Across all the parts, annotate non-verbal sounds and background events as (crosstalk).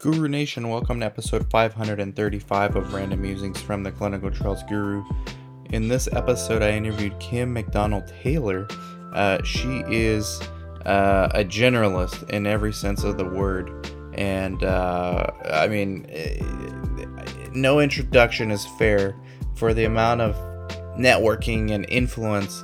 Guru Nation, welcome to episode 535 of Random Musings from the Clinical Trials Guru. In this episode, I interviewed Kim McDonald Taylor. Uh, she is uh, a generalist in every sense of the word. And uh, I mean, eh, no introduction is fair for the amount of networking and influence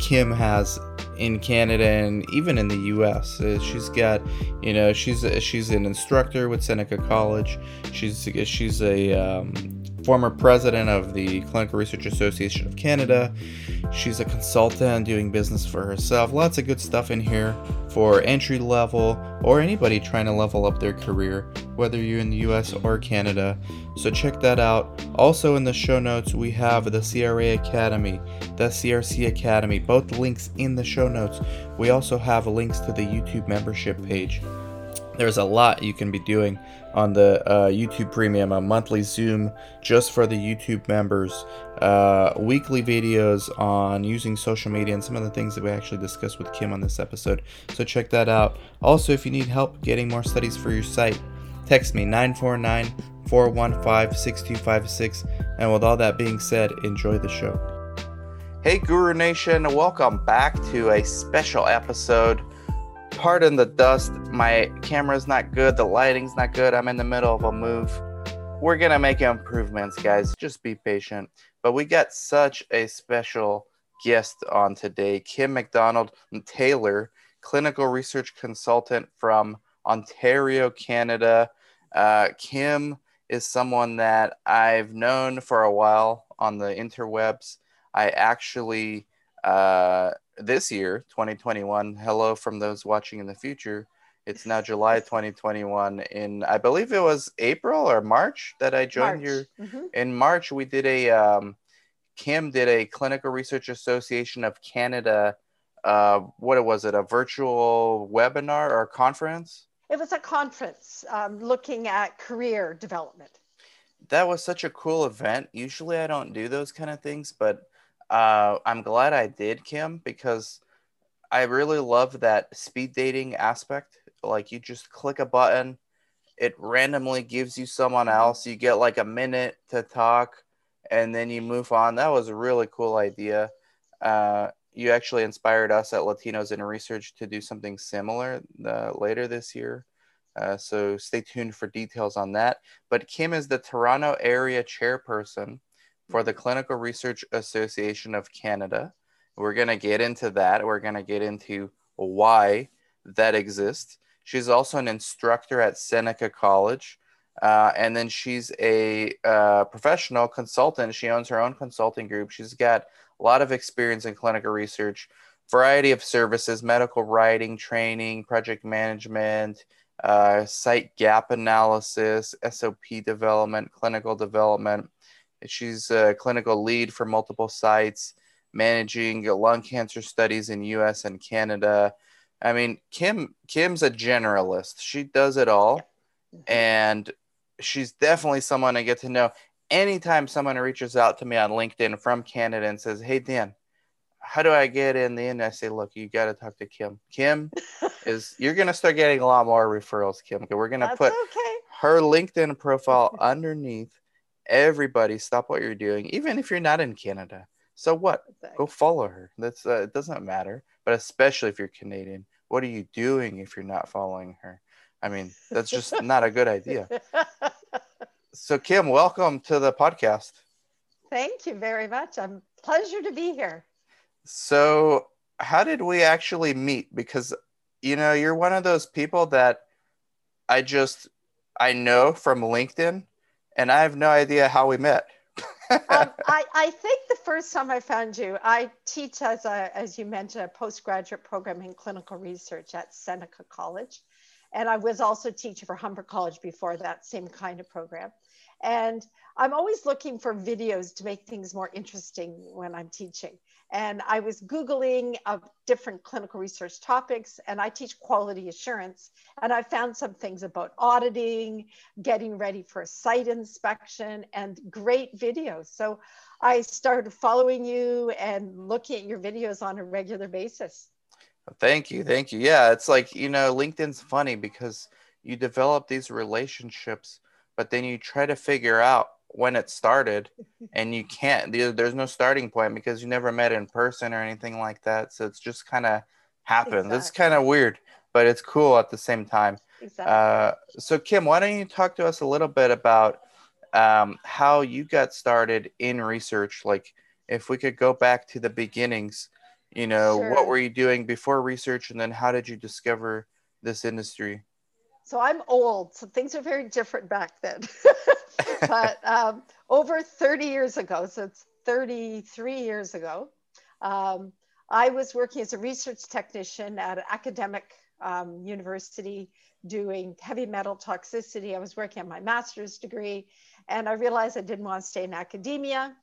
Kim has in Canada and even in the U.S. Uh, she's got, you know, she's a, she's an instructor with Seneca College. She's she's a um, former president of the Clinical Research Association of Canada. She's a consultant doing business for herself. Lots of good stuff in here for entry level or anybody trying to level up their career, whether you're in the US or Canada. So check that out. Also, in the show notes, we have the CRA Academy, the CRC Academy, both links in the show notes. We also have links to the YouTube membership page there's a lot you can be doing on the uh, YouTube Premium, a monthly Zoom just for the YouTube members, uh, weekly videos on using social media, and some of the things that we actually discussed with Kim on this episode. So check that out. Also, if you need help getting more studies for your site, text me 949 415 6256. And with all that being said, enjoy the show. Hey, Guru Nation, welcome back to a special episode pardon the dust. My camera's not good. The lighting's not good. I'm in the middle of a move. We're going to make improvements, guys. Just be patient. But we got such a special guest on today Kim McDonald Taylor, clinical research consultant from Ontario, Canada. Uh, Kim is someone that I've known for a while on the interwebs. I actually uh, this year, 2021. Hello from those watching in the future. It's now July (laughs) 2021. In I believe it was April or March that I joined March. your. Mm-hmm. In March, we did a um, Kim did a Clinical Research Association of Canada. Uh, what was it? A virtual webinar or conference? It was a conference um, looking at career development. That was such a cool event. Usually, I don't do those kind of things, but uh, I'm glad I did, Kim, because I really love that speed dating aspect. Like you just click a button, it randomly gives you someone mm-hmm. else. You get like a minute to talk, and then you move on. That was a really cool idea. Uh, you actually inspired us at Latinos in Research to do something similar uh, later this year. Uh, so stay tuned for details on that. But Kim is the Toronto area chairperson for the Clinical Research Association of Canada. We're going to get into that. We're going to get into why that exists. She's also an instructor at Seneca College. Uh, and then she's a uh, professional consultant. She owns her own consulting group. She's got a lot of experience in clinical research, variety of services, medical writing, training, project management, uh, site gap analysis, SOP development, clinical development. She's a clinical lead for multiple sites, managing lung cancer studies in U.S. and Canada. I mean, Kim Kim's a generalist. She does it all, and she's definitely someone I get to know. Anytime someone reaches out to me on LinkedIn from Canada and says, "Hey Dan, how do I get in the end?" I say, "Look, you got to talk to Kim. Kim (laughs) is you're gonna start getting a lot more referrals, Kim. We're gonna That's put okay. her LinkedIn profile underneath everybody stop what you're doing even if you're not in canada. So what? Exactly. go follow her. That's uh, it doesn't matter but especially if you're canadian what are you doing if you're not following her? I mean that's just (laughs) not a good idea. (laughs) So kim welcome to the podcast. Thank you very much. I'm pleasure to be here. So how did we actually meet? Because you know you're one of those people that i just i know from linkedin and I have no idea how we met. (laughs) um, I, I think the first time I found you, I teach as a, as you mentioned, a postgraduate program in clinical research at Seneca College. And I was also teacher for Humber College before that same kind of program. And I'm always looking for videos to make things more interesting when I'm teaching. And I was Googling different clinical research topics, and I teach quality assurance. And I found some things about auditing, getting ready for a site inspection, and great videos. So I started following you and looking at your videos on a regular basis. Thank you. Thank you. Yeah, it's like, you know, LinkedIn's funny because you develop these relationships, but then you try to figure out when it started (laughs) and you can't there's no starting point because you never met in person or anything like that so it's just kind of happens exactly. it's kind of weird but it's cool at the same time exactly. uh, so kim why don't you talk to us a little bit about um, how you got started in research like if we could go back to the beginnings you know sure. what were you doing before research and then how did you discover this industry so i'm old so things are very different back then (laughs) (laughs) but um, over 30 years ago, so it's 33 years ago, um, I was working as a research technician at an academic um, university doing heavy metal toxicity. I was working on my master's degree, and I realized I didn't want to stay in academia.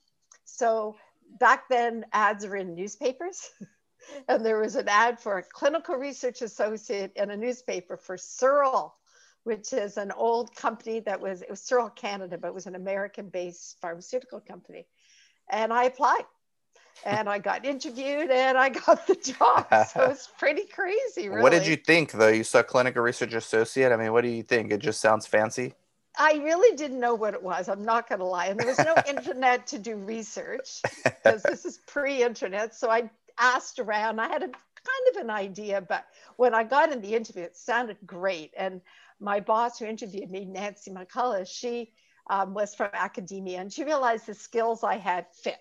So back then, ads were in newspapers. (laughs) and there was an ad for a clinical research associate in a newspaper for Searle which is an old company that was, it was Searle Canada, but it was an American based pharmaceutical company. And I applied and I got interviewed and I got the job. (laughs) So it's pretty crazy, really. What did you think, though? You saw clinical research associate. I mean, what do you think? It just sounds fancy. I really didn't know what it was. I'm not going to lie. And there was no (laughs) internet to do research because this is pre internet. So I asked around. I had a kind of an idea, but when I got in the interview, it sounded great. And my boss who interviewed me, Nancy McCullough, she um, was from academia and she realized the skills I had fit.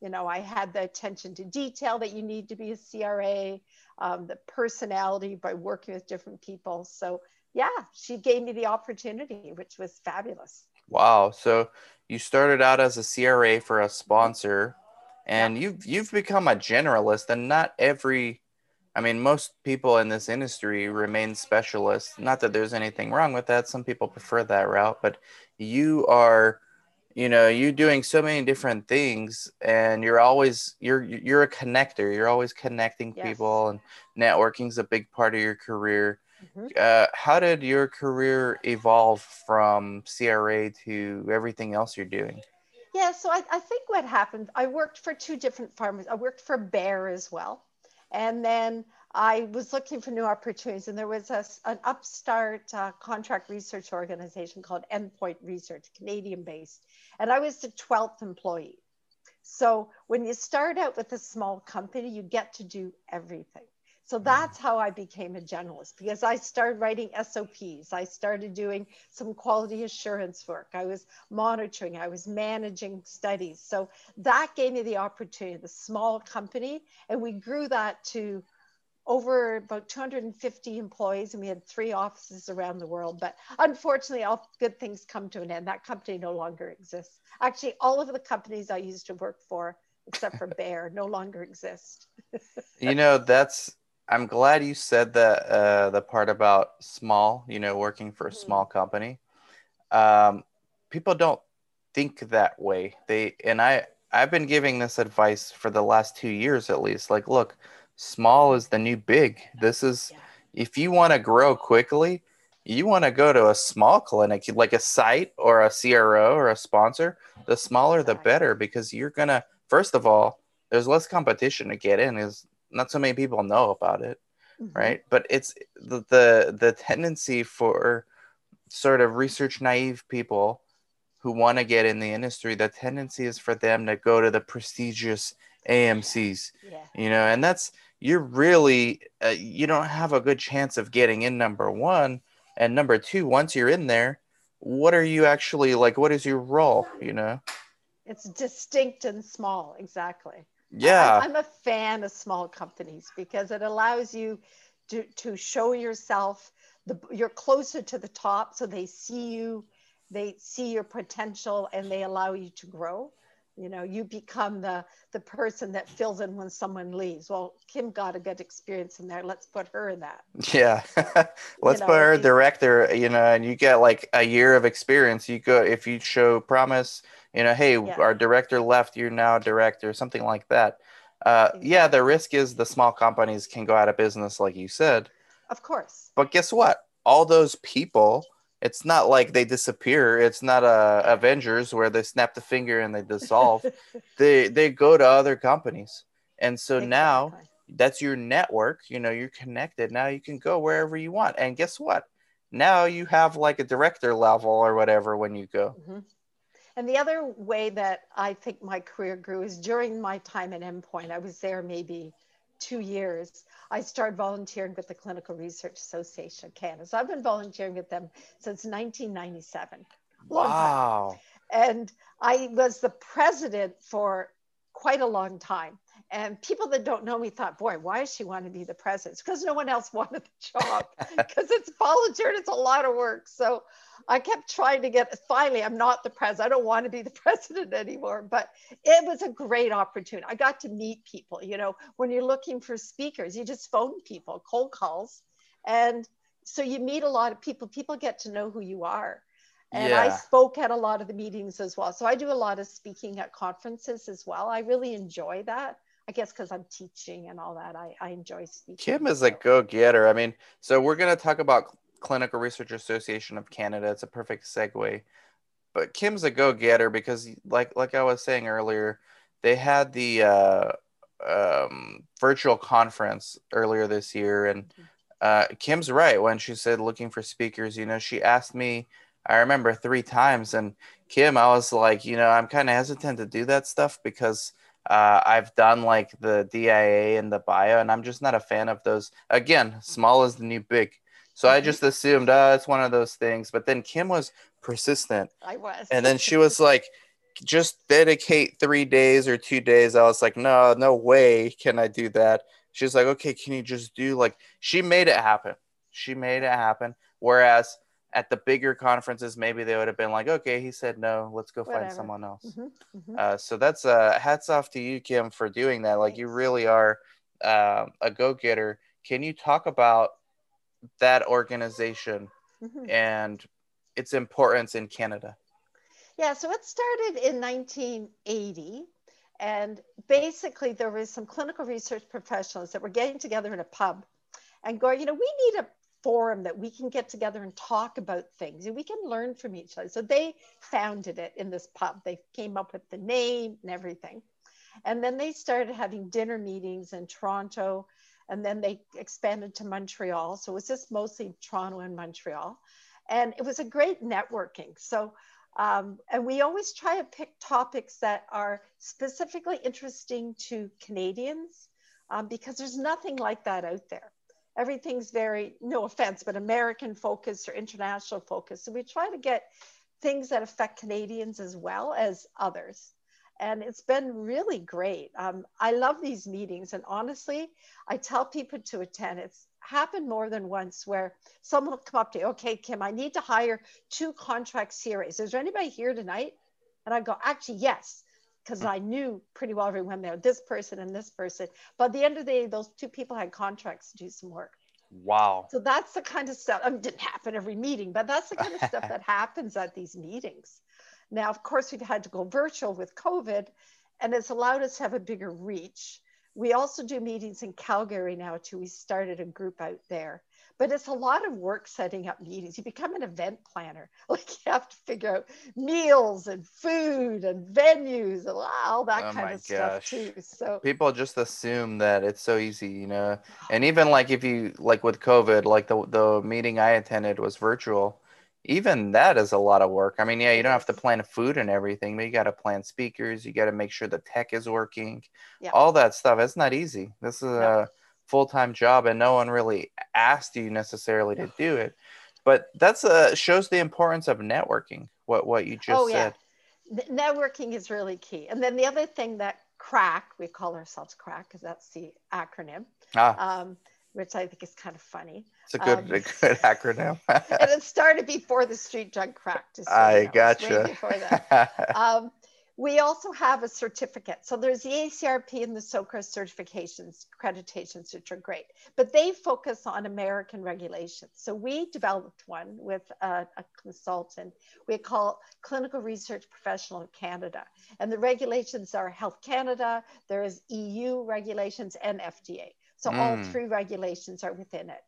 You know, I had the attention to detail that you need to be a CRA, um, the personality by working with different people. So, yeah, she gave me the opportunity, which was fabulous. Wow. So, you started out as a CRA for a sponsor and yeah. you've you've become a generalist and not every I mean, most people in this industry remain specialists. Not that there's anything wrong with that. Some people prefer that route, but you are, you know, you're doing so many different things, and you're always you're you're a connector. You're always connecting yes. people, and networking is a big part of your career. Mm-hmm. Uh, how did your career evolve from CRA to everything else you're doing? Yeah, so I, I think what happened, I worked for two different farmers. I worked for Bayer as well. And then I was looking for new opportunities, and there was a, an upstart uh, contract research organization called Endpoint Research, Canadian based, and I was the 12th employee. So when you start out with a small company, you get to do everything. So mm. that's how I became a generalist because I started writing SOPs. I started doing some quality assurance work. I was monitoring, I was managing studies. So that gave me the opportunity, the small company, and we grew that to over about 250 employees and we had three offices around the world but unfortunately all good things come to an end that company no longer exists actually all of the companies i used to work for except for (laughs) Bayer no longer exist you know that's I'm glad you said that uh, the part about small, you know, working for a mm-hmm. small company. Um, people don't think that way. They and I I've been giving this advice for the last two years at least. Like, look, small is the new big. This is if you want to grow quickly, you want to go to a small clinic, like a site or a CRO or a sponsor. The smaller, the better, because you're gonna. First of all, there's less competition to get in. Is not so many people know about it mm-hmm. right? But it's the, the the tendency for sort of research naive people who want to get in the industry the tendency is for them to go to the prestigious amcs yeah. you know and that's you're really uh, you don't have a good chance of getting in number one. And number two once you're in there what are you actually like what is your role you know? It's distinct and small exactly yeah. I'm a fan of small companies because it allows you to, to show yourself the, you're closer to the top so they see you they see your potential and they allow you to grow. You know you become the the person that fills in when someone leaves. Well kim got a good experience in there. Let's put her in that. Yeah. (laughs) Let's you know, put her director you know and you get like a year of experience. You go if you show promise you know hey yeah. our director left you're now a director something like that. Uh, yeah the risk is the small companies can go out of business like you said. Of course. But guess what? All those people it's not like they disappear. It's not a avengers where they snap the finger and they dissolve. (laughs) They they go to other companies. And so exactly. now that's your network you know you're connected. Now you can go wherever you want. And guess what? Now you have like a director level or whatever when you go. Mm-hmm. And the other way that I think my career grew is during my time at Endpoint. I was there maybe two years. I started volunteering with the Clinical Research Association of Canada. So I've been volunteering with them since 1997. Wow. And I was the president for quite a long time. And people that don't know me thought, boy, why does she want to be the president? because no one else (laughs) wanted the job (laughs) because it's volunteer and it's a lot of work. So I kept trying to get, finally, I'm not the president. I don't want to be the (laughs) president anymore, but it was a great opportunity. I got to meet people. You know, when you're looking for speakers, you just phone people, cold calls. And so you meet a lot of people, people get to know who you are. And yeah. I spoke at a lot of the meetings as well. So I do a lot of speaking at conferences as well. I really enjoy that. I guess because I'm teaching and all that, I, I enjoy speaking. Kim is a go getter. I mean, so we're going to talk about Clinical Research Association of Canada. It's a perfect segue. But Kim's a go getter because, like, like I was saying earlier, they had the uh, um, virtual conference earlier this year. And mm-hmm. uh, Kim's right when she said looking for speakers. You know, she asked me, I remember three times. And Kim, I was like, you know, I'm kind of hesitant to do that stuff because uh, I've done like the DIA and the bio, and I'm just not a fan of those. Again, small is the new big. So I just assumed, oh, it's one of those things. But then Kim was persistent. I was. And then she was like, just dedicate three days or two days. I was like, no, no way can I do that. She's like, okay, can you just do like, she made it happen. She made it happen. Whereas at the bigger conferences, maybe they would have been like, okay, he said no, let's go Whatever. find someone else. Mm-hmm, mm-hmm. Uh, so that's uh, hats off to you, Kim, for doing that. Like, Thanks. you really are uh, a go getter. Can you talk about that organization mm-hmm. and its importance in Canada? Yeah, so it started in 1980. And basically, there was some clinical research professionals that were getting together in a pub and going, you know, we need a forum that we can get together and talk about things and we can learn from each other. So they founded it in this pub. They came up with the name and everything. And then they started having dinner meetings in Toronto and then they expanded to Montreal. So it was just mostly Toronto and Montreal. And it was a great networking. So, um, and we always try to pick topics that are specifically interesting to Canadians um, because there's nothing like that out there everything's very, no offense, but American focused or international focused. So we try to get things that affect Canadians as well as others. And it's been really great. Um, I love these meetings. And honestly, I tell people to attend. It's happened more than once where someone will come up to you, okay, Kim, I need to hire two contract series Is there anybody here tonight? And I go, actually, yes because I knew pretty well everyone there, this person and this person. But at the end of the day, those two people had contracts to do some work. Wow. So that's the kind of stuff. I mean, didn't happen every meeting, but that's the kind of stuff (laughs) that happens at these meetings. Now, of course, we've had to go virtual with COVID, and it's allowed us to have a bigger reach. We also do meetings in Calgary now too. We started a group out there but it's a lot of work setting up meetings. You become an event planner. (laughs) Like you have to figure out meals and food and venues and all that oh kind of gosh. stuff too. So people just assume that it's so easy, you know. And even like if you like with COVID, like the the meeting I attended was virtual. Even that is a lot of work. I mean, yeah, you don't have to plan food and everything, but you got to plan speakers. You got to make sure the tech is working. Yeah. All that stuff. It's not easy. This is no. a full time job, and no one really asked you necessarily to do it. But that's a shows the importance of networking. What what you just oh, said. Yeah. Networking is really key. And then the other thing that crack we call ourselves crack because that's the acronym, ah. um, which I think is kind of funny. It's a good, um, (laughs) a good acronym. (laughs) and it started before the street drug crack. I gotcha. before that. (laughs) um, we also have a certificate. So there's the ACRP and the SOCRA certifications, accreditations, which are great, but they focus on American regulations. So we developed one with a, a consultant we call Clinical Research Professional of Canada. And the regulations are Health Canada, there is EU regulations and FDA. So mm. all three regulations are within it.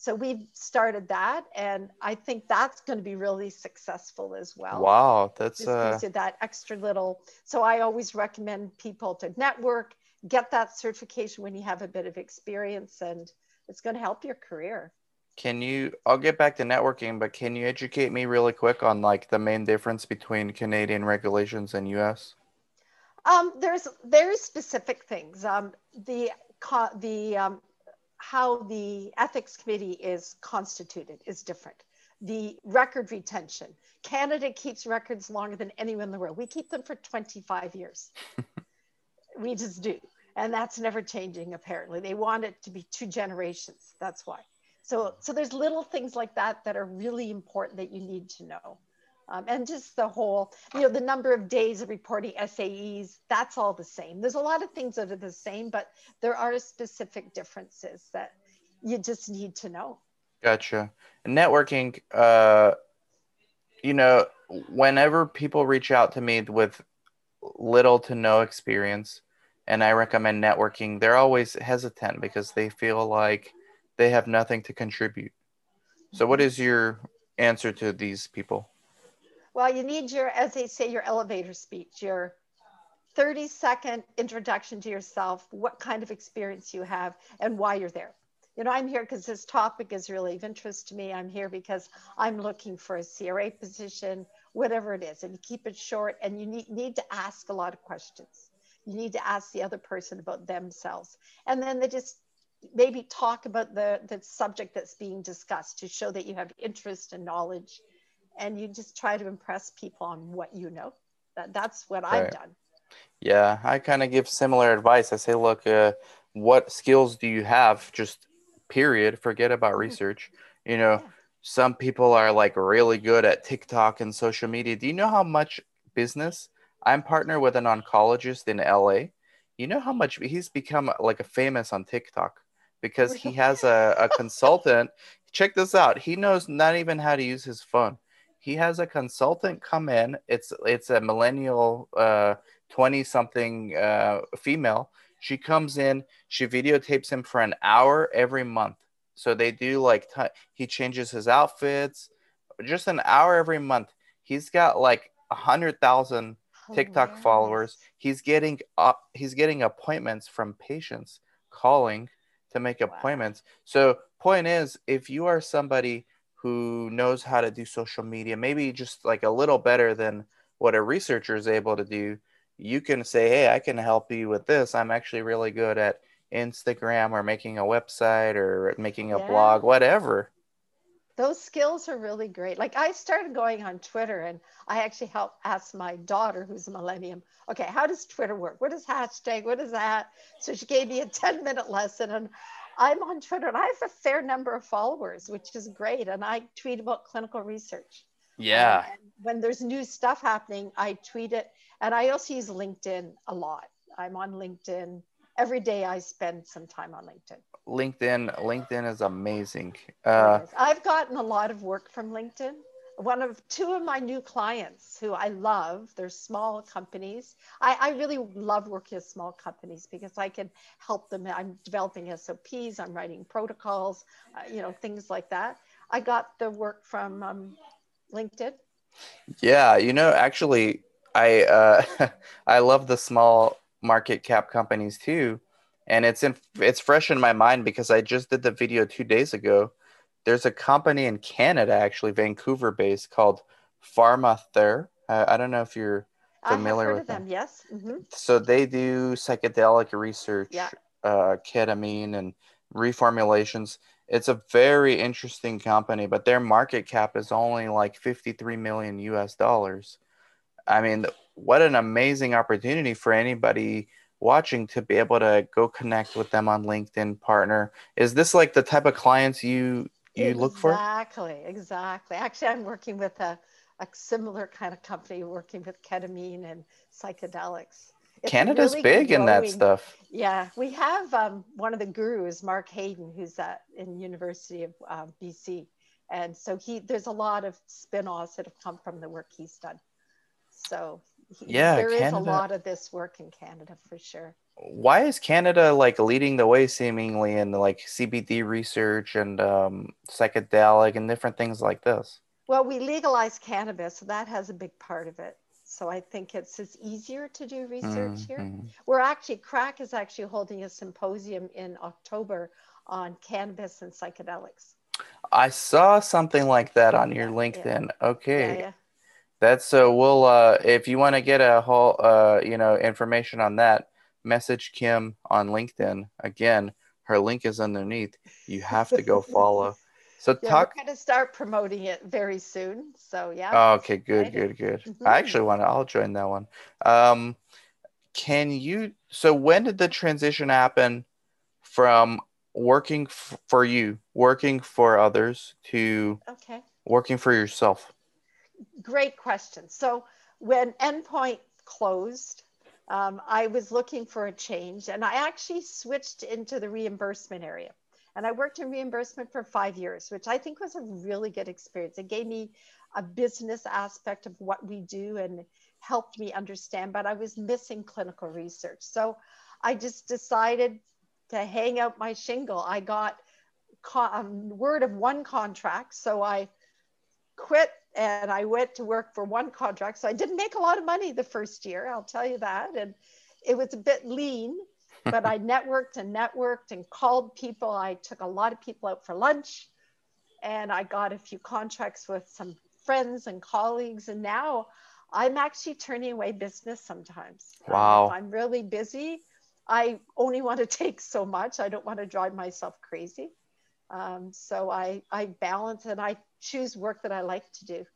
So we've started that, and I think that's going to be really successful as well. Wow, that's uh... that extra little. So I always recommend people to network, get that certification when you have a bit of experience, and it's going to help your career. Can you? I'll get back to networking, but can you educate me really quick on like the main difference between Canadian regulations and U.S.? Um, there's very specific things. Um, the the um, how the ethics committee is constituted is different. The record retention. Canada keeps records longer than anyone in the world. We keep them for 25 years. (laughs) we just do. And that's never changing, apparently. They want it to be two generations. That's why. So, so there's little things like that that are really important that you need to know. Um, and just the whole, you know, the number of days of reporting SAEs, that's all the same. There's a lot of things that are the same, but there are specific differences that you just need to know. Gotcha. Networking, uh, you know, whenever people reach out to me with little to no experience and I recommend networking, they're always hesitant because they feel like they have nothing to contribute. So, what is your answer to these people? Well, you need your, as they say, your elevator speech, your 30 second introduction to yourself, what kind of experience you have, and why you're there. You know, I'm here because this topic is really of interest to me. I'm here because I'm looking for a CRA position, whatever it is. And you keep it short and you need, need to ask a lot of questions. You need to ask the other person about themselves. And then they just maybe talk about the, the subject that's being discussed to show that you have interest and knowledge and you just try to impress people on what you know. That, that's what right. I've done. Yeah, I kind of give similar advice. I say, look, uh, what skills do you have? Just period. Forget about mm-hmm. research. You know, yeah. some people are like really good at TikTok and social media. Do you know how much business? I'm partnered with an oncologist in LA. You know how much he's become like a famous on TikTok because he has a, a consultant. Check this out. He knows not even how to use his phone he has a consultant come in. It's it's a millennial, uh, twenty something uh, female. She comes in. She videotapes him for an hour every month. So they do like t- he changes his outfits, just an hour every month. He's got like a hundred thousand TikTok oh, followers. He's getting up. He's getting appointments from patients calling to make appointments. Wow. So point is, if you are somebody who knows how to do social media, maybe just like a little better than what a researcher is able to do, you can say, Hey, I can help you with this. I'm actually really good at Instagram or making a website or making a yeah. blog, whatever. Those skills are really great. Like I started going on Twitter and I actually helped ask my daughter, who's a millennium, okay, how does Twitter work? What is hashtag? What is that? So she gave me a 10 minute lesson and I'm on Twitter and I have a fair number of followers, which is great. And I tweet about clinical research. Yeah. Um, when there's new stuff happening, I tweet it. And I also use LinkedIn a lot. I'm on LinkedIn. Every day I spend some time on LinkedIn. LinkedIn, LinkedIn is amazing. Uh, I've gotten a lot of work from LinkedIn one of two of my new clients who I love, they're small companies. I, I, really love working with small companies because I can help them. I'm developing SOPs, I'm writing protocols, uh, you know, things like that. I got the work from um, LinkedIn. Yeah, you know, actually, I uh, (laughs) I love the small market cap companies too, and it's in it's fresh in my mind because I just did the video two days ago there's a company in Canada, actually Vancouver based, called PharmaTher. Uh, I don't know if you're familiar with them. them. Yes. Mm-hmm. So they do psychedelic research, yeah. uh, ketamine, and reformulations. It's a very interesting company, but their market cap is only like 53 million US dollars. I mean, what an amazing opportunity for anybody watching to be able to go connect with them on LinkedIn partner. Is this like the type of clients you you exactly, look for? Exactly, exactly. Actually, I'm working with a, a similar kind of company working with ketamine and psychedelics. It's Canada's really big growing. in that stuff. Yeah, we have um, one of the gurus, Mark Haden, who's at in University of uh, um, BC, and so he there's a lot of spin-offs that have come from the work he's done. So yeah, there Canada. is a lot of this work in Canada for sure why is Canada like leading the way seemingly in like CBD research and um, psychedelic and different things like this? Well, we legalized cannabis, so that has a big part of it. So I think it's it's easier to do research mm-hmm. here. We're actually crack is actually holding a symposium in October on cannabis and psychedelics. I saw something like that on your LinkedIn. Yeah, Okay. yeah. That's so we'll uh if you want to get a whole uh you know information on that, message Kim on LinkedIn. Again, her link is underneath. You have to go follow. So (laughs) Yeah, talk we're going to start promoting it very soon. So yeah. oh, okay, good, good, good. Mhm. I actually want to I'll join that one. Um can you so when did the transition happen from working f- for you, working for others to Okay. working for yourself? Great question. So when Endpoint closed, um, I was looking for a change and I actually switched into the reimbursement area. And I worked in reimbursement for five years, which I think was a really good experience. It gave me a business aspect of what we do and helped me understand, but I was missing clinical research. So I just decided to hang out my shingle. I got co- um, word of one contract. So I quit and I went to work for one contract. So I didn't make a lot of money the first year, I'll tell you that. And it was a bit lean, (laughs) but I networked and networked and called people. I took a lot of people out for lunch and I got a few contracts with some friends and colleagues. And now I'm actually turning away business sometimes. Wow. I'm really busy, I only want to take so much. I don't want to drive myself crazy. Um, so I, I balance and I choose work that I like to do.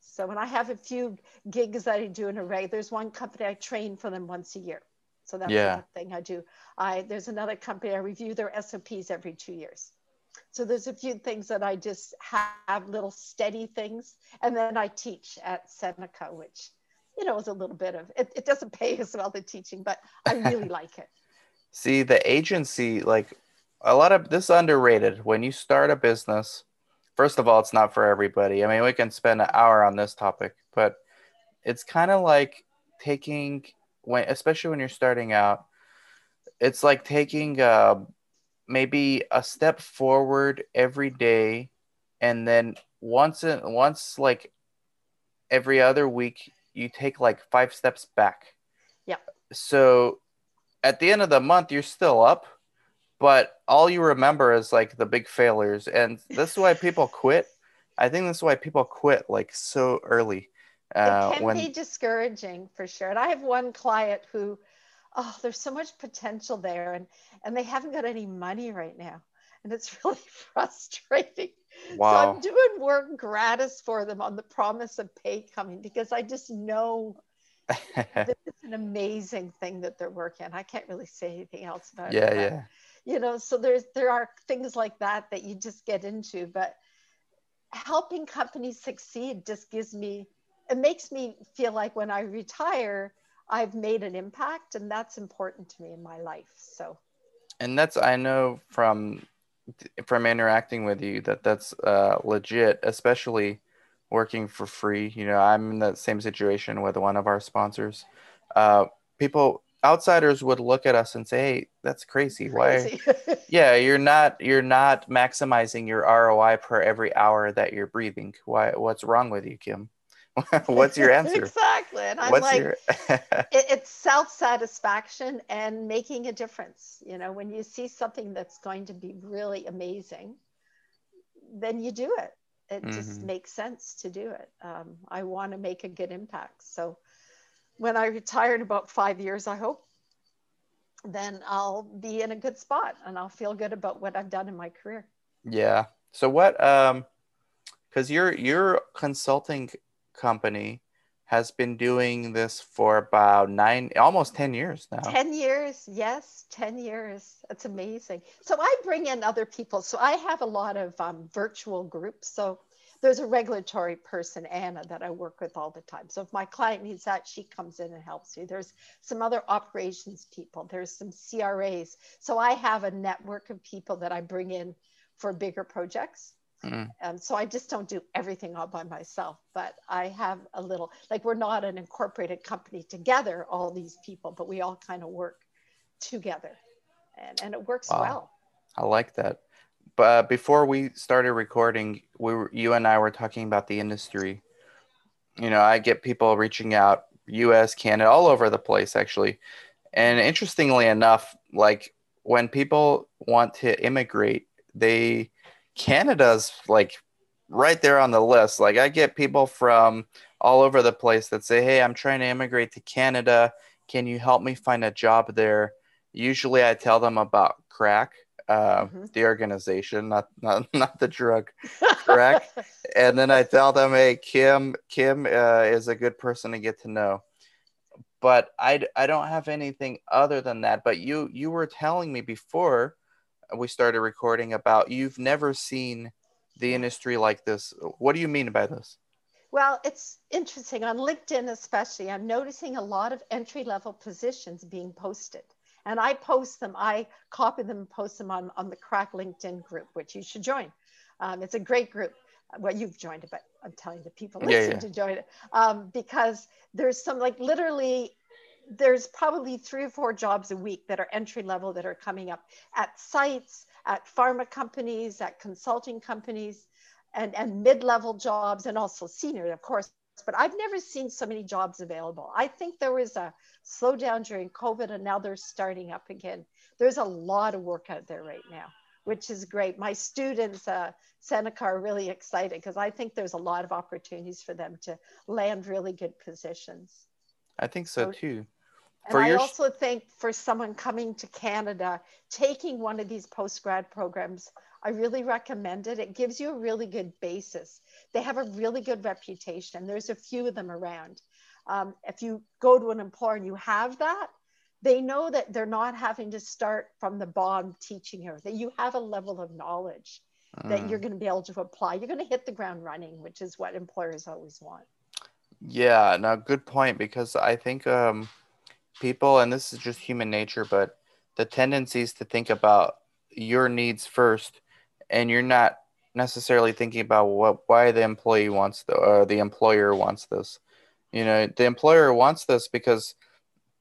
So when I have a few gigs that I do in a reg, there's one company I train for them once a year. So that's Yeah. one thing I do. I there's another company I review their SOPs every two years. So there's a few things that I just have little steady things, and then I teach at Seneca, which you know is a little bit of it. It doesn't pay as well the teaching, but I really (laughs) like it. See, the agency, like a lot of this underrated. When you start a business, first of all, it's not for everybody. I mean, we can spend an hour on this topic, but it's kind of like taking when, especially when you're starting out, it's like taking uh, maybe a step forward every day, and then once in, once like every other week, you take like five steps back. Yeah. So at the end of the month, you're still up, but all you remember is like the big failures. And this is why people quit. I think this is why people quit like so early. Uh, it can when be discouraging for sure. And I have one client who, oh, there's so much potential there, and and they haven't got any money right now, and it's (laughs) really frustrating. wow. So I'm doing work gratis for them on the promise of pay coming because I just know (laughs) that it's an amazing thing that they're working. I can't really say anything else about yeah, it. yeah yeah, You know, so there's there are things like that that you just get into, but helping companies succeed just gives me it makes me feel like when I retire, I've made an impact, and that's important to me in my life. So and that's I know from from interacting with you that that's uh, legit, especially working for free. You know, I'm in the same situation with one of our sponsors. Uh, people outsiders would look at us and say, "Hey, that's crazy. Why?" (laughs) Yeah, you're not you're not maximizing your ROI per every hour that you're breathing. Why? What's wrong with you, Kim? (laughs) What's your answer? exactly. And I'm What's like, your? (laughs) it, it's self satisfaction and making a difference. You know, when you see something that's going to be really amazing, then you do it. It just Mhm. makes sense to do it. Um, I want to make a good impact. So when I retire in about five years, I hope, then I'll be in a good spot and I'll feel good about what I've done in my career. Yeah. So what? Um, because your your consulting company has been doing this for about nine, almost ten years now. 10 years, yes, 10 years. That's amazing. So I bring in other people. So I have a lot of um, virtual groups. So there's a regulatory person, Anna, that I work with all the time. So if my client needs that, she comes in and helps me. There's some other operations people, there's some CRAs. So I have a network of people that I bring in for bigger projects. Mm. Um, so I just don't do everything all by myself, but I have a little, like we're not an incorporated company together, all these people, but we all kind of work together and, and it works Wow. well. I like that. But uh, before we started recording, we were, you and I were talking about the industry. You know, I get people reaching out, U.S., Canada, all over the place, actually. And interestingly enough, like when people want to immigrate, they Canada's like right there on the list. Like I get people from all over the place that say, "Hey, I'm trying to immigrate to Canada. Can you help me find a job there?" Usually, I tell them about crack, uh, mm-hmm. the organization, not not (laughs) not the drug, (laughs) crack, and then I tell them, "Hey, Kim, Kim uh, is a good person to get to know." But I, I don't have anything other than that. But you you were telling me before we started recording about you've never seen the industry like this. What do you mean by this? Well, it's interesting. On LinkedIn, especially, I'm noticing a lot of entry level positions being posted. And I post them, I copy them and post them on, on the Crack LinkedIn group, which you should join. Um, it's a great group. Well, you've joined it, but I'm telling the people listening yeah, yeah. to join it um, because there's some like literally there's probably three or four jobs a week that are entry level that are coming up at sites, at pharma companies, at consulting companies, and, and mid level jobs, and also senior, of course. But I've never seen so many jobs available. I think there was a slowdown during COVID, and now they're starting up again. There's a lot of work out there right now, which is great. My students, uh, Seneca, are really excited because I think there's a lot of opportunities for them to land really good positions. I think so, so too. And I also think for someone coming to Canada, taking one of these post grad programs, I really recommend it. It gives you a really good basis. They have a really good reputation. There's a few of them around. Um, if you go to an employer and you have that, they know that they're not having to start from the bottom teaching you, that you have a level of knowledge mm. that you're going to be able to apply. You're going to hit the ground running, which is what employers always want. Yeah, no, good point because I think um, people, and this is just human nature, but the tendencies to think about your needs first, and you're not necessarily thinking about what why the employee wants the or the employer wants this. You know, the employer wants this because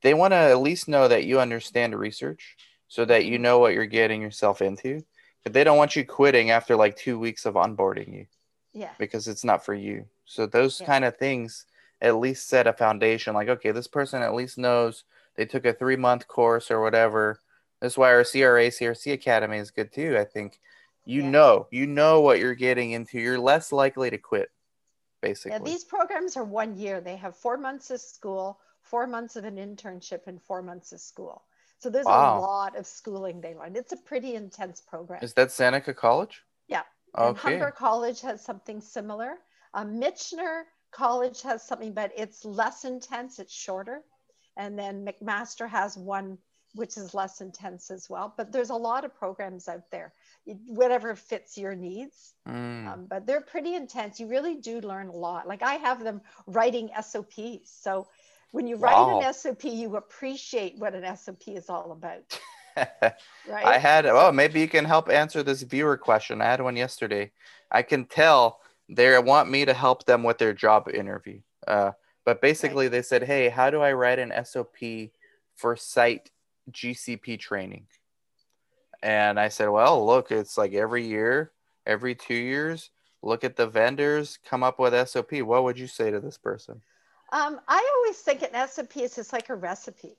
they want to at least know that you understand research, so that you know what you're getting yourself into. But they don't want you quitting after like two weeks of onboarding you. Yeah. Because it's not for you. So those yeah. kind of things at least set a foundation like okay this person at least knows they took a three month course or whatever that's why our cra crc academy is good too i think you yeah. know you know what you're getting into. You're less likely to quit basically. yeah, these programs are one year. They have four months of school four months of an internship and four months of school. So there's wow. a lot of schooling they learn it's a pretty intense program. Is that seneca college? Yeah. Okay. and humber college has something similar. Um, Michener college has something, but it's less intense, it's shorter. And then McMaster has one which is less intense as well. But there's a lot of programs out there, whatever fits your needs. Mm. Um, but they're pretty intense. You really do learn a lot. Like I have them writing SOPs. So when you write wow. an SOP, you appreciate what an SOP is all about. (laughs) right? I had, oh, maybe you can help answer this viewer question. I had one yesterday. I can tell they want me to help them with their job interview. Uh, but basically, they said, "Hey, how do I write an SOP for site GCP training?" And I said, "Well, look, it's like every year, every two years, look at the vendors, come up with SOP." What would you say to this person? Um, I always think an SOP is just like a recipe.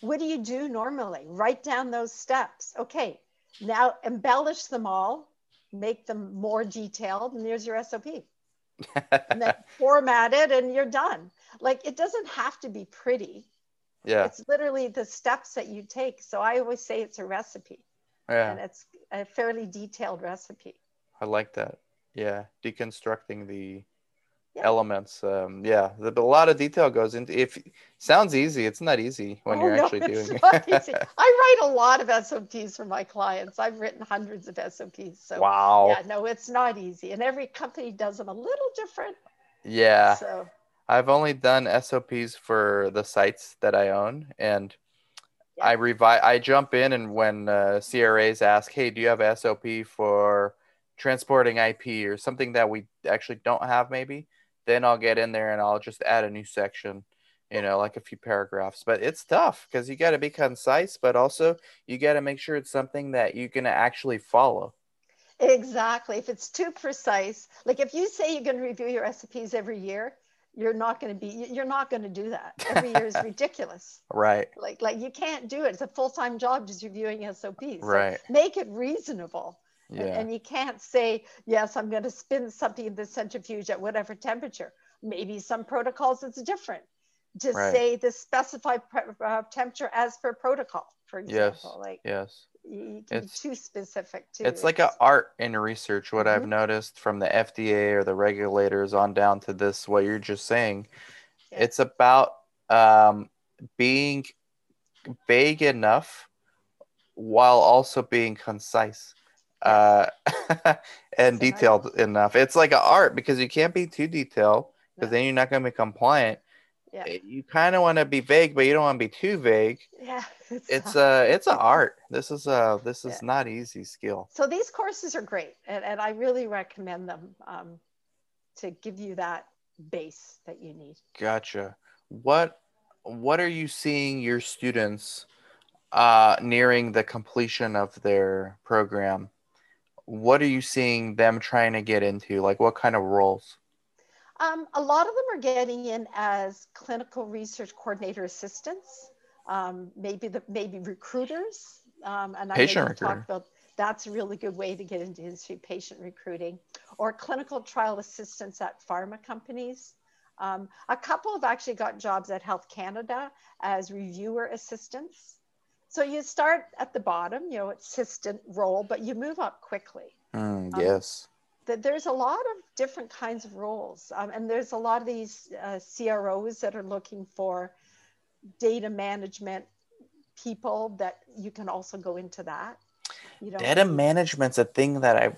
What do you do normally? Write down those steps. Okay, now embellish them all make them more detailed, and there's your SOP. (laughs) and then format it, and you're done. Like it doesn't have to be pretty. Yeah. It's literally the steps that you take. So I always say it's a recipe. Yeah. And it's a fairly detailed recipe. I like that. Yeah. Deconstructing the yeah. elements. Um, yeah, the, a lot of detail goes into. If sounds easy, it's not easy when oh, you're no, actually doing it. (laughs) I write a lot of SOPs for my clients. I've written hundreds of SOPs. So wow. Yeah, no, it's not easy, and every company does them a little different. Yeah. So I've only done SOPs for the sites that I own, and yeah. I revive. I jump in, and when uh, CRAs ask, "Hey, do you have a SOP for?" transporting IP or something that we actually don't have maybe then I'll get in there and I'll just add a new section, you know, like a few paragraphs. But it's tough because you got to be concise, but also you got to make sure it's something that you can actually follow. Exactly. If it's too precise, like if you say you're going to review your SOPs every year, you're not going to be you're not going to do that every year is (laughs) ridiculous right like like you can't do it it's a full-time job just reviewing sops right make it reasonable Yeah. And, and you can't say, yes, I'm going to spin something in the centrifuge at whatever temperature. Maybe some protocols it's different. Just right. say the specified uh, temperature as per protocol, for example. Yes. Like yes. You can it's, be too specific too. It's like an art in research. What mm-hmm. I've noticed from the FDA or the regulators on down to this, what you're just saying, yeah. it's about um, being vague enough while also being concise uh, (laughs) and detailed enough. It's like an art because you can't be too detailed because no. then you're not going to be compliant. Yeah. You kind of want to be vague, but you don't want to be too vague. Yeah, (laughs) it's, it's a it's an art. This is a this is yeah. not easy skill. So these courses are great, and, and I really recommend them um, to give you that base that you need. Gotcha. What what are you seeing your students uh, nearing the completion of their program? What are you seeing them trying to get into? Like what kind of roles? Um, a lot of them are getting in as clinical research coordinator assistants, um, maybe the maybe recruiters. Um, and patient I talk about that's a really good way to get into industry patient recruiting, or clinical trial assistants at pharma companies. Um, a couple have actually got jobs at Health Canada as reviewer assistants. So you start at the bottom, you know, assistant role, but you move up quickly. Mm, yes. Um, there's a lot of different kinds of roles, um, and there's a lot of these uh, CROs that are looking for data management people that you can also go into that. You know, data management's a thing that I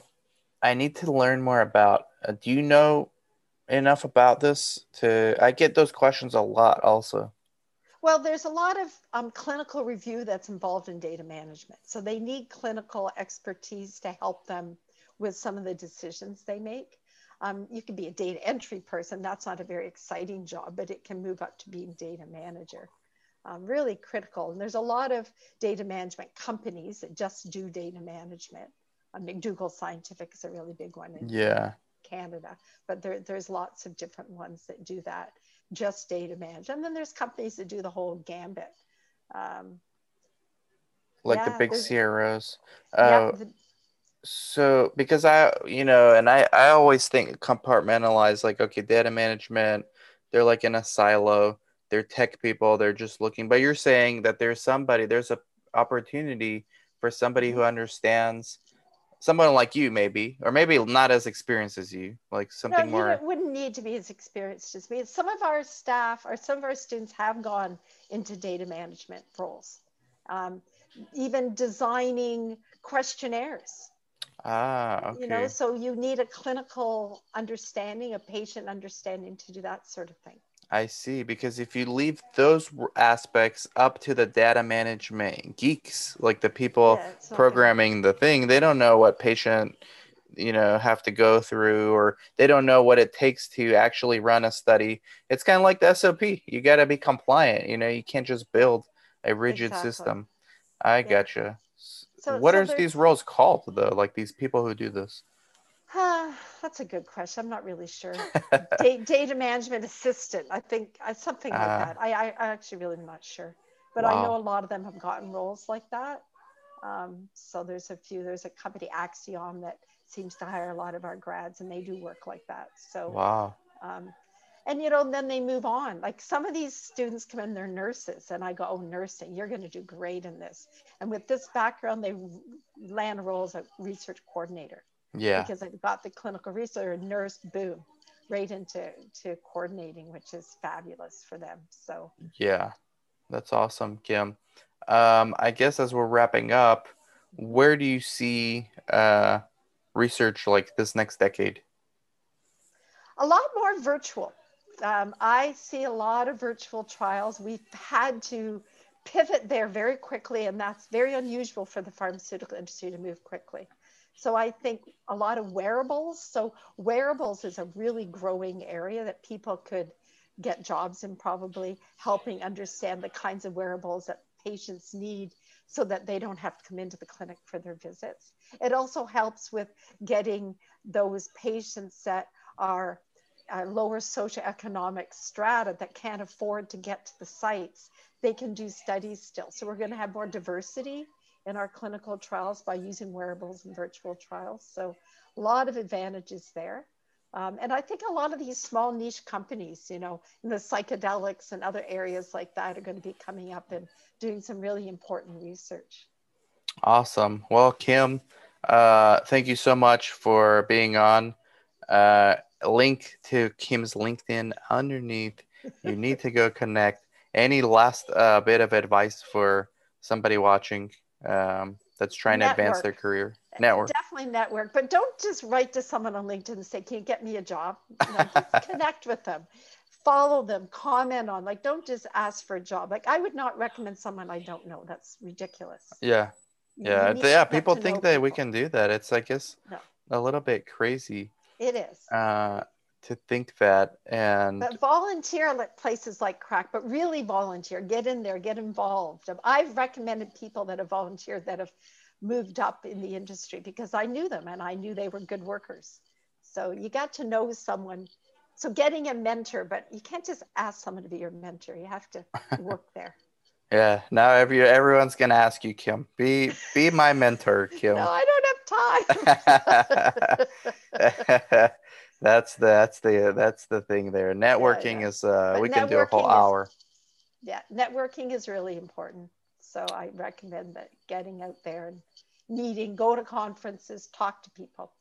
I need to learn more about. Uh, do you know enough about this to i get those questions a lot also well there's a lot of um, clinical review that's involved in data management so they need clinical expertise to help them with some of the decisions they make um, you can be a data entry person that's not a very exciting job but it can move up to being data manager um, really critical and there's a lot of data management companies that just do data management um, mcdougall scientific is a really big one yeah Canada, but there, there's lots of different ones that do that, just data management. And then there's companies that do the whole gambit. Um, like yeah, the big CROs. Uh, yeah, the, so because I, you know, and I, I always think compartmentalize like, okay, data management, they're like in a silo, they're tech people, they're just looking, but you're saying that there's somebody, there's a opportunity for somebody who understands someone like you maybe or maybe not as experienced as you like something no, more you wouldn't need to be as experienced as me. Some of our staff or some of our students have gone into data management roles um, even designing questionnaires ah okay. you know so you need a clinical understanding a patient understanding to do that sort of thing I see. Because if you leave those aspects up to the data management geeks, like the people yeah, programming the thing, they don't know what patient, you know, have to go through, or they don't know what it takes to actually run a study. It's kind of like the SOP. You got to be compliant. You know, you can't just build a rigid exactly. system. I yeah. gotcha. So, what so are these roles called, though? Like these people who do this? Uh, that's a good question. I'm not really sure. (laughs) data, data management assistant, I think uh, something like uh, that. I, I, I actually really am not sure, but wow. I know a lot of them have gotten roles like that. Um, so there's a few. There's a company Axiom that seems to hire a lot of our grads, and they do work like that. So wow. Um, and you know, then they move on. Like some of these students come in, they're nurses, and I go, "Oh, nursing, you're going to do great in this." And with this background, they land roles as a research coordinator. Yeah. Because I've got the clinical research nurse, boom, right into to coordinating, which is fabulous for them. So yeah, that's awesome, Kim. Um, I guess as we're wrapping up, where do you see uh, research like this next decade? A lot more virtual. Um, I see a lot of virtual trials. We've had to pivot there very quickly, and that's very unusual for the pharmaceutical industry to move quickly. So I think a lot of wearables. So wearables is a really growing area that people could get jobs in probably helping understand the kinds of wearables that patients need so that they don't have to come into the clinic for their visits. It also helps with getting those patients that are lower socioeconomic strata that can't afford to get to the sites. They can do studies still. So we're going to have more diversity in our clinical trials by using wearables and virtual trials. So a lot of advantages there. Um, and I think a lot of these small niche companies, you know, in the psychedelics and other areas like that are going to be coming up and doing some really important research. Awesome. Well, Kim, uh, thank you so much for being on. Uh, link to Kim's LinkedIn underneath. You need to go connect. Any last uh, bit of advice for somebody watching um, that's trying network. to advance their career? Network. Definitely network, but don't just write to someone on LinkedIn and say, "Can you get me a job?" Know, (laughs) connect with them, follow them, comment on. Like, don't just ask for a job. Like, I would not recommend someone I don't know. That's ridiculous. Yeah, yeah, yeah. People think that people. we can do that. It's, I guess, no. a little bit crazy. It is. Uh, to think that and but volunteer at places like crack but really volunteer. Get in there get involved. I've recommended people that have volunteered that have moved up in the industry because i knew them and i knew they were good workers. So you got to know someone. So getting a mentor but you can't just ask someone to be your mentor. You have to (laughs) work there yeah now every everyone's gonna ask you kim be be my mentor (laughs) kim no i don't have time (laughs) that's the that's the that's the thing there. Networking yeah, yeah. is uh but we can do a whole hour. Yeah, networking is really important. So I recommend that getting out there and meeting, go to conferences, talk to people.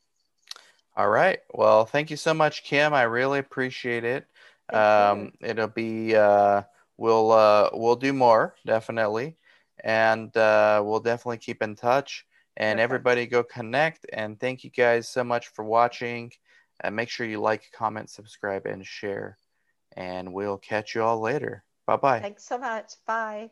All right. Well, thank you so much, Kim. I really appreciate it. Um, it'll be uh, we'll uh, we'll do more definitely, and uh, we'll definitely keep in touch. And Perfect. everybody go connect. And thank you guys so much for watching. And make sure you like, comment, subscribe, and share. And we'll catch you all later. Bye bye. Thanks so much. Bye.